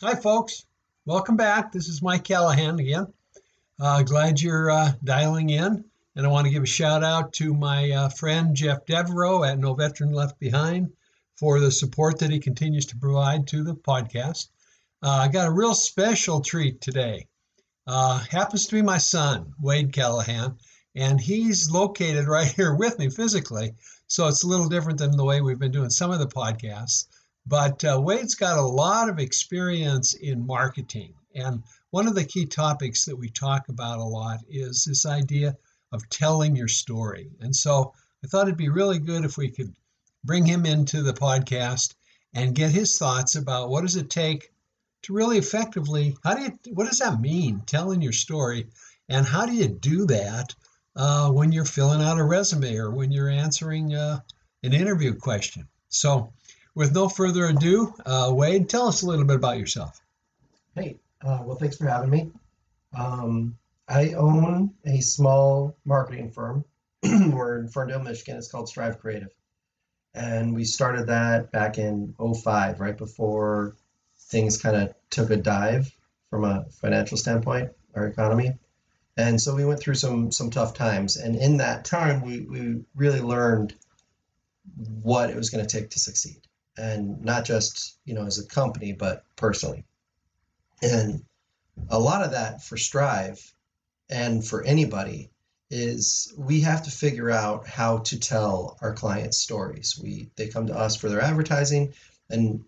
Hi, folks. Welcome back. This is Mike Callahan again. Uh, glad you're uh, dialing in. And I want to give a shout out to my uh, friend Jeff Devereaux at No Veteran Left Behind for the support that he continues to provide to the podcast. Uh, I got a real special treat today. Uh, happens to be my son, Wade Callahan, and he's located right here with me physically. So it's a little different than the way we've been doing some of the podcasts. But uh, Wade's got a lot of experience in marketing. And one of the key topics that we talk about a lot is this idea of telling your story. And so I thought it'd be really good if we could bring him into the podcast and get his thoughts about what does it take to really effectively how do you what does that mean telling your story and how do you do that uh, when you're filling out a resume or when you're answering uh, an interview question so with no further ado, uh, Wade, tell us a little bit about yourself. Hey, uh, well, thanks for having me. Um, I own a small marketing firm. We're in Ferndale, Michigan. It's called Strive Creative. And we started that back in 05, right before things kind of took a dive from a financial standpoint, our economy. And so we went through some some tough times. And in that time, we, we really learned what it was going to take to succeed and not just you know as a company but personally. And a lot of that for strive and for anybody is we have to figure out how to tell our clients stories. We they come to us for their advertising and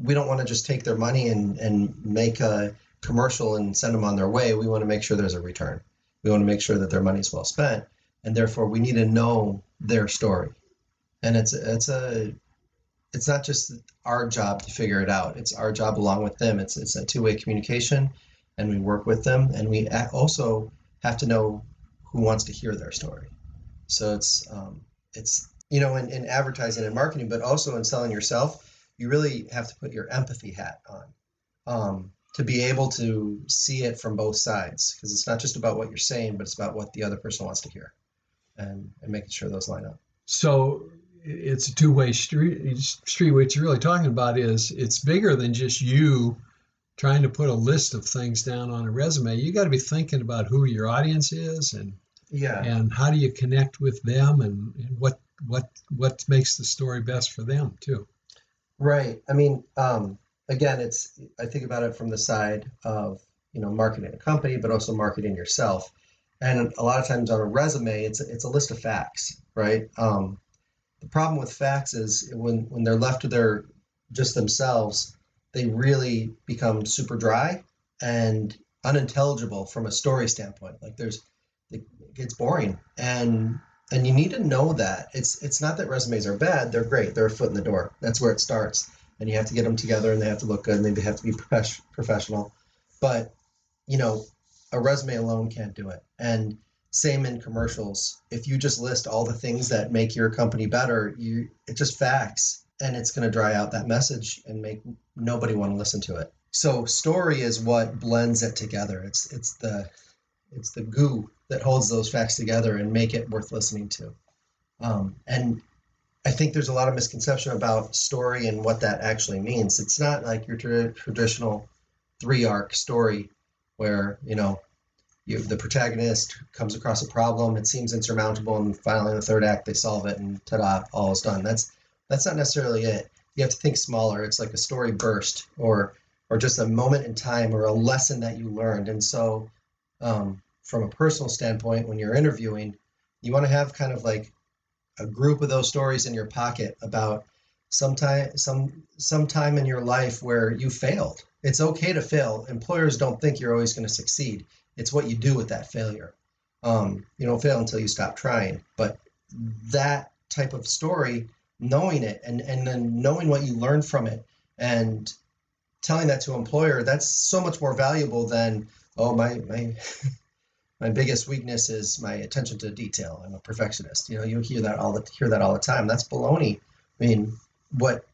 we don't want to just take their money and and make a commercial and send them on their way. We want to make sure there's a return. We want to make sure that their money is well spent and therefore we need to know their story. And it's it's a it's not just our job to figure it out. It's our job along with them. It's it's a two way communication, and we work with them, and we also have to know who wants to hear their story. So it's um, it's you know in, in advertising and marketing, but also in selling yourself, you really have to put your empathy hat on um, to be able to see it from both sides because it's not just about what you're saying, but it's about what the other person wants to hear, and and making sure those line up. So it's a two-way street. Street. What you're really talking about is it's bigger than just you trying to put a list of things down on a resume. You got to be thinking about who your audience is and yeah, and how do you connect with them and, and what what what makes the story best for them too. Right. I mean, um, again, it's I think about it from the side of you know marketing a company, but also marketing yourself. And a lot of times on a resume, it's it's a list of facts, right? Um, the problem with facts is when when they're left to their just themselves, they really become super dry and unintelligible from a story standpoint. Like there's it gets boring. And and you need to know that. It's it's not that resumes are bad they're great they're a foot in the door. That's where it starts. And you have to get them together and they have to look good and they have to be professional. But you know a resume alone can't do it. And same in commercials. If you just list all the things that make your company better, you it just facts and it's going to dry out that message and make nobody want to listen to it. So story is what blends it together. It's it's the it's the goo that holds those facts together and make it worth listening to. Um, and I think there's a lot of misconception about story and what that actually means. It's not like your tra- traditional three arc story where you know you the protagonist comes across a problem it seems insurmountable and finally in the third act they solve it and ta-da all is done. That's that's not necessarily it. You have to think smaller. It's like a story burst or or just a moment in time or a lesson that you learned. And so um, from a personal standpoint when you're interviewing you want to have kind of like a group of those stories in your pocket about sometime some sometime in your life where you failed. It's okay to fail. Employers don't think you're always going to succeed it's what you do with that failure. Um, you don't fail until you stop trying. But that type of story, knowing it and, and then knowing what you learned from it and telling that to an employer, that's so much more valuable than, oh, my, my, my biggest weakness is my attention to detail. I'm a perfectionist. You know, you hear that all the hear that all the time. That's baloney. I mean, what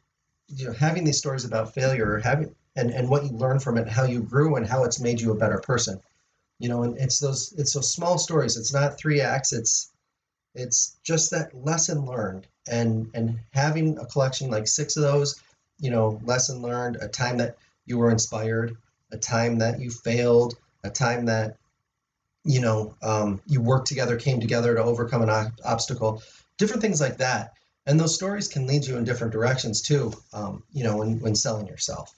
you know, having these stories about failure, having and and what you learn from it, how you grew, and how it's made you a better person you know and it's those it's those small stories it's not three acts it's it's just that lesson learned and and having a collection like six of those you know lesson learned a time that you were inspired, a time that you failed, a time that you know um, you worked together, came together to overcome an obstacle, different things like that. And those stories can lead you in different directions too. Um, you know, when when selling yourself.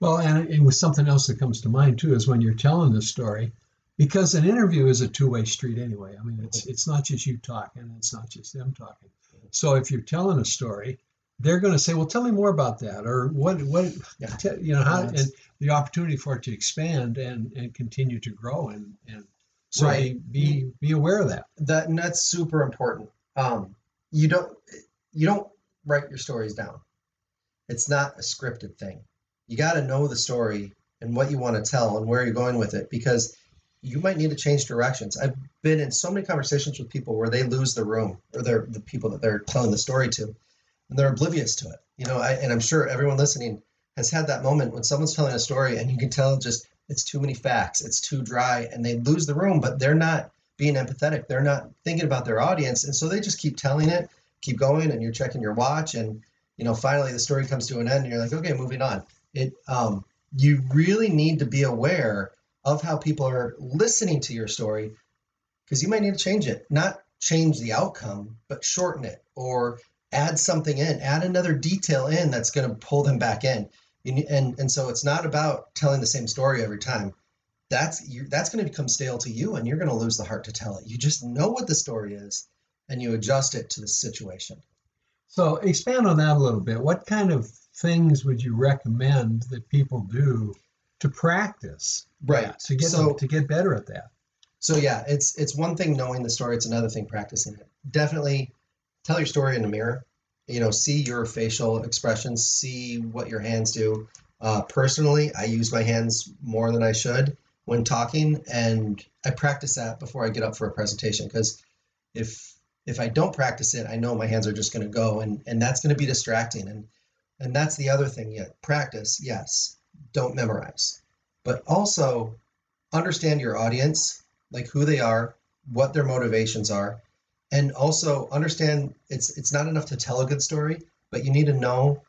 Well, and it was something else that comes to mind too is when you're telling the story, because an interview is a two-way street anyway. I mean, it's it's not just you talking, it's not just them talking. So if you're telling a story, they're going to say, "Well, tell me more about that," or "What what yeah. you know how?" and the opportunity for it to expand and and continue to grow and and so right. be, be be aware of that. That and that's super important. Um, you don't you don't write your stories down. It's not a scripted thing. You got to know the story and what you want to tell and where you're going with it because you might need to change directions. I've been in so many conversations with people where they lose the room or they're the people that they're telling the story to, and they're oblivious to it. You know, I, and I'm sure everyone listening has had that moment when someone's telling a story and you can tell just it's too many facts, it's too dry, and they lose the room, but they're not being empathetic. They're not thinking about their audience, and so they just keep telling it, keep going, and you're checking your watch, and you know, finally the story comes to an end, and you're like, okay, moving on. It, um, you really need to be aware of how people are listening to your story because you might need to change it. Not change the outcome but shorten it or add something in. Add another detail in that's going to pull them back in. And and so it's not about telling the same story every time. That's you that's going to become stale to you and you're going to lose the heart to tell it. You just know what the story is and you adjust it to the situation so expand on that a little bit. What kind of things would you recommend that people do to practice right. to get so, to get better at that? So yeah it's it's one thing knowing the story. It's another thing practicing it. Definitely tell your story in the mirror. You know see your facial expressions see what your hands do. Uh, personally i use my hands more than i should when talking and i practice that before i get up for a presentation because if if i don't practice it i know my hands are just going to go and and that's going to be distracting and and that's the other thing yet practice yes don't memorize, but also understand your audience, like who they are, what their motivations are, and also understand it's it's not enough to tell a good story, but you need to know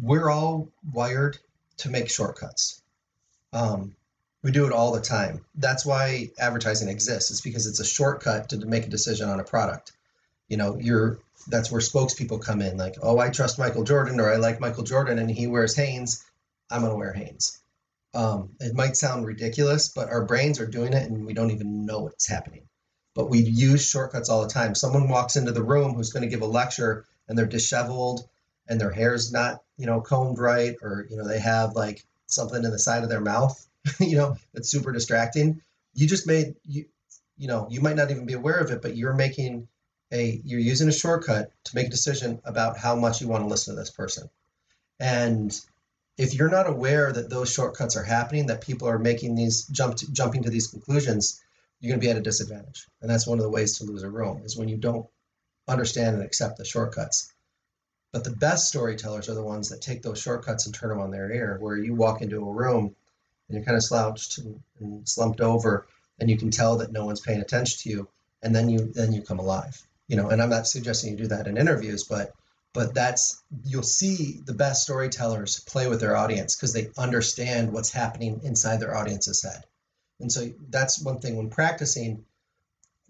we're all wired to make shortcuts. Um, we do it all the time. That's why advertising exists. It's because it's a shortcut to, make a decision on a product. You know, you're that's where spokespeople come in. Like, oh, I trust Michael Jordan, or I like Michael Jordan, and he wears Hanes. I'm to wear Hanes. Um, it might sound ridiculous, but our brains are doing it and we don't even know what's happening. But we use shortcuts all the time. Someone walks into the room who's going to give a lecture and they're disheveled and their hair's not, you know, combed right, or, you know, they have like something in the side of their mouth, you know, that's super distracting. You just made, you, you know, you might not even be aware of it, but you're making a, you're using a shortcut to make a decision about how much you want to listen to this person. And if you're not aware that those shortcuts are happening, that people are making these jump to, jumping to these conclusions, you're going to be at a disadvantage. And that's one of the ways to lose a room is when you don't understand and accept the shortcuts. But the best storytellers are the ones that take those shortcuts and turn them on their ear, where you walk into a room you're kind of slouched and, slumped over, and you can tell that no one's paying attention to you, and then you then you come alive. You know, and I'm not suggesting you do that in interviews, but but that's you'll see the best storytellers play with their audience because they understand what's happening inside their audience's head. And so that's one thing when practicing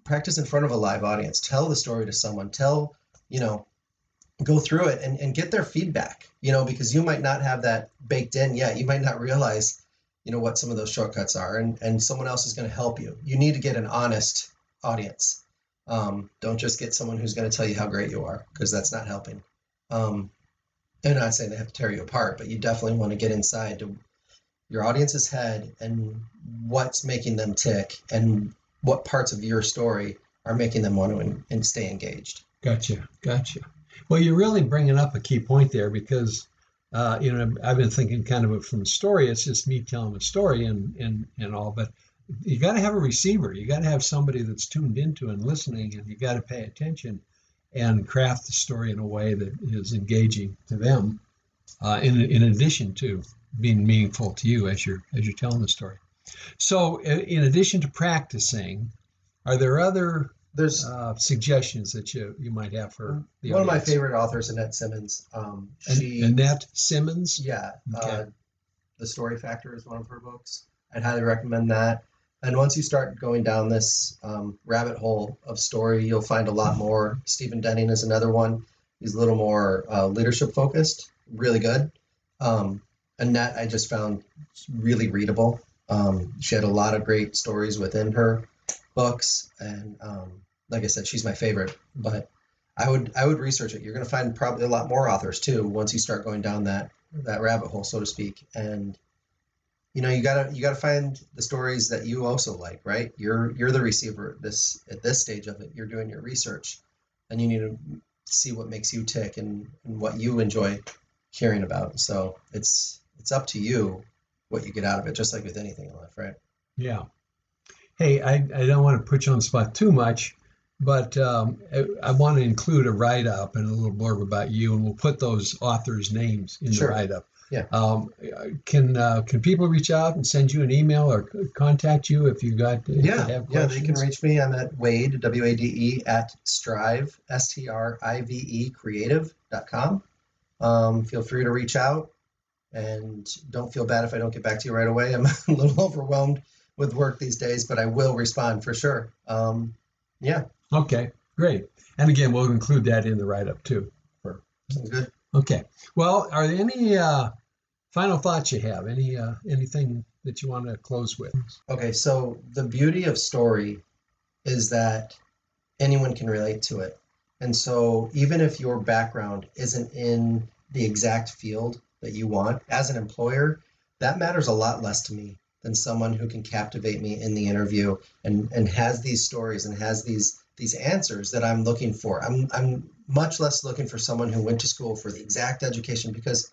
practice in front of a live audience. Tell the story to someone. Tell you know go through it and, and get their feedback you know because you might not have that baked in yet. You might not realize you know what some of those shortcuts are and and someone else is going to help you you need to get an honest audience um, don't just get someone who's going to tell you how great you are because that's not helping um, I'm not saying they have to tear you apart, but you definitely want to get inside to your audience's head and what's making them tick and what parts of your story are making them want to and stay engaged. Gotcha, gotcha. Well, you're really bringing up a key point there because uh, you know I've been thinking kind of from a story. It's just me telling a story and and and all, but you got to have a receiver. You got to have somebody that's tuned into and listening, and you got to pay attention and craft the story in a way that is engaging to them, uh, in, in addition to being meaningful to you as you're as you're telling the story. So, in addition to practicing, are there other there's uh, suggestions that you you might have for the one audience? of my favorite authors, Annette Simmons. Um, she Annette Simmons. Yeah. Uh, okay. Uh, The Story Factor is one of her books. I'd highly recommend that. And once you start going down this um, rabbit hole of story, you'll find a lot more. Stephen Denning is another one. He's a little more uh, leadership focused, really good. Um, Annette, I just found really readable. Um, she had a lot of great stories within her books, and um, like I said, she's my favorite. But I would I would research it. You're going to find probably a lot more authors too once you start going down that that rabbit hole, so to speak. And you know you gotta you gotta find the stories that you also like, right? You're you're the receiver at this at this stage of it. You're doing your research, and you need to see what makes you tick and, and what you enjoy hearing about. So it's it's up to you what you get out of it, just like with anything in life, right? Yeah. Hey, I, I don't want to put you on the spot too much, but um, I, I want to include a write up and a little blurb about you, and we'll put those authors' names in Sure. the write up. Yeah. Um, can uh, can people reach out and send you an email or contact you if you got if Yeah, they have yeah, they can reach me. I'm at Wade, W A D E, at strive, S T R I V E, creative.com. Um, feel free to reach out and don't feel bad if I don't get back to you right away. I'm a little overwhelmed with work these days, but I will respond for sure. Um, yeah, Okay, great. And again, we'll include that in the write up too. sounds good. Okay. Well, are there any uh, final thoughts you have? Any uh, anything that you want to close with? Okay, so the beauty of story is that anyone can relate to it. And so even if your background isn't in the exact field that you want as an employer, that matters a lot less to me than someone who can captivate me in the interview and and has these stories and has these these answers that I'm looking for. I'm I'm much less looking for someone who went to school for the exact education because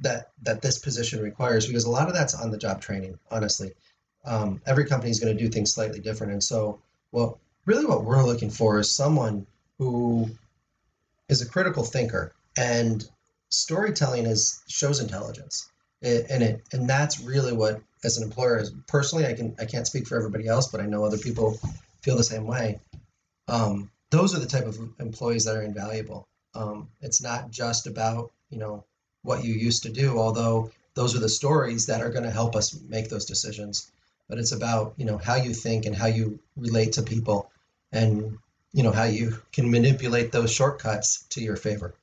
that that this position requires because a lot of that's on the job training honestly. Um, every company is going to do things slightly different. And so well really what we're looking for is someone who is a critical thinker and storytelling is shows intelligence and it and that's really what as an employer is personally i can i can't speak for everybody else but i know other people feel the same way. Um, those are the type of employees that are invaluable. Um, it's not just about you know what you used to do although those are the stories that are going to help us make those decisions but it's about you know how you think and how you relate to people and you know how you can manipulate those shortcuts to your favor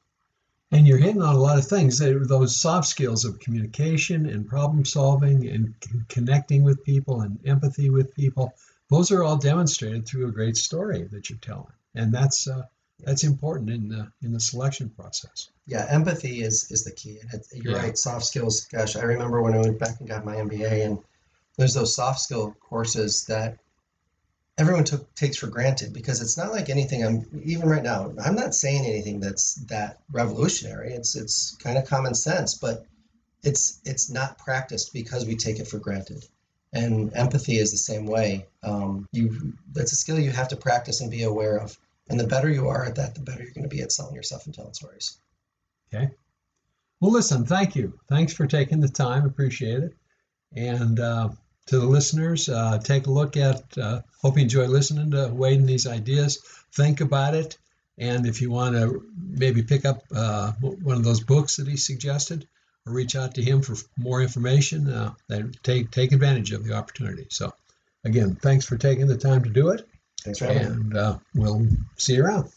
And you're hitting on a lot of things. Those soft skills of communication and problem solving and connecting with people and empathy with people. Those are all demonstrated through a great story that you're telling, and that's uh, that's important in the in the selection process. yeah empathy is is the key and you're Yeah. right soft skills gosh i remember when i went back and got my mba and there's those soft skill courses that everyone took takes for granted because it's not like anything i'm even right now i'm not saying anything that's that revolutionary it's it's kind of common sense but it's it's not practiced because we take it for granted and empathy is the same way um, you that's a skill you have to practice and be aware of and the better you are at that the better you're going to be at selling yourself and telling stories okay Well, listen, thank you. Thanks for taking the time. Appreciate it. And uh, to the listeners, uh, take a look at. Uh, hope you enjoy listening to Wade and these ideas. Think about it, and if you want to maybe pick up uh, one of those books that he suggested, or reach out to him for more information, uh, then take take advantage of the opportunity. So, again, thanks for taking the time to do it, thanks for having me and uh, we'll see you around.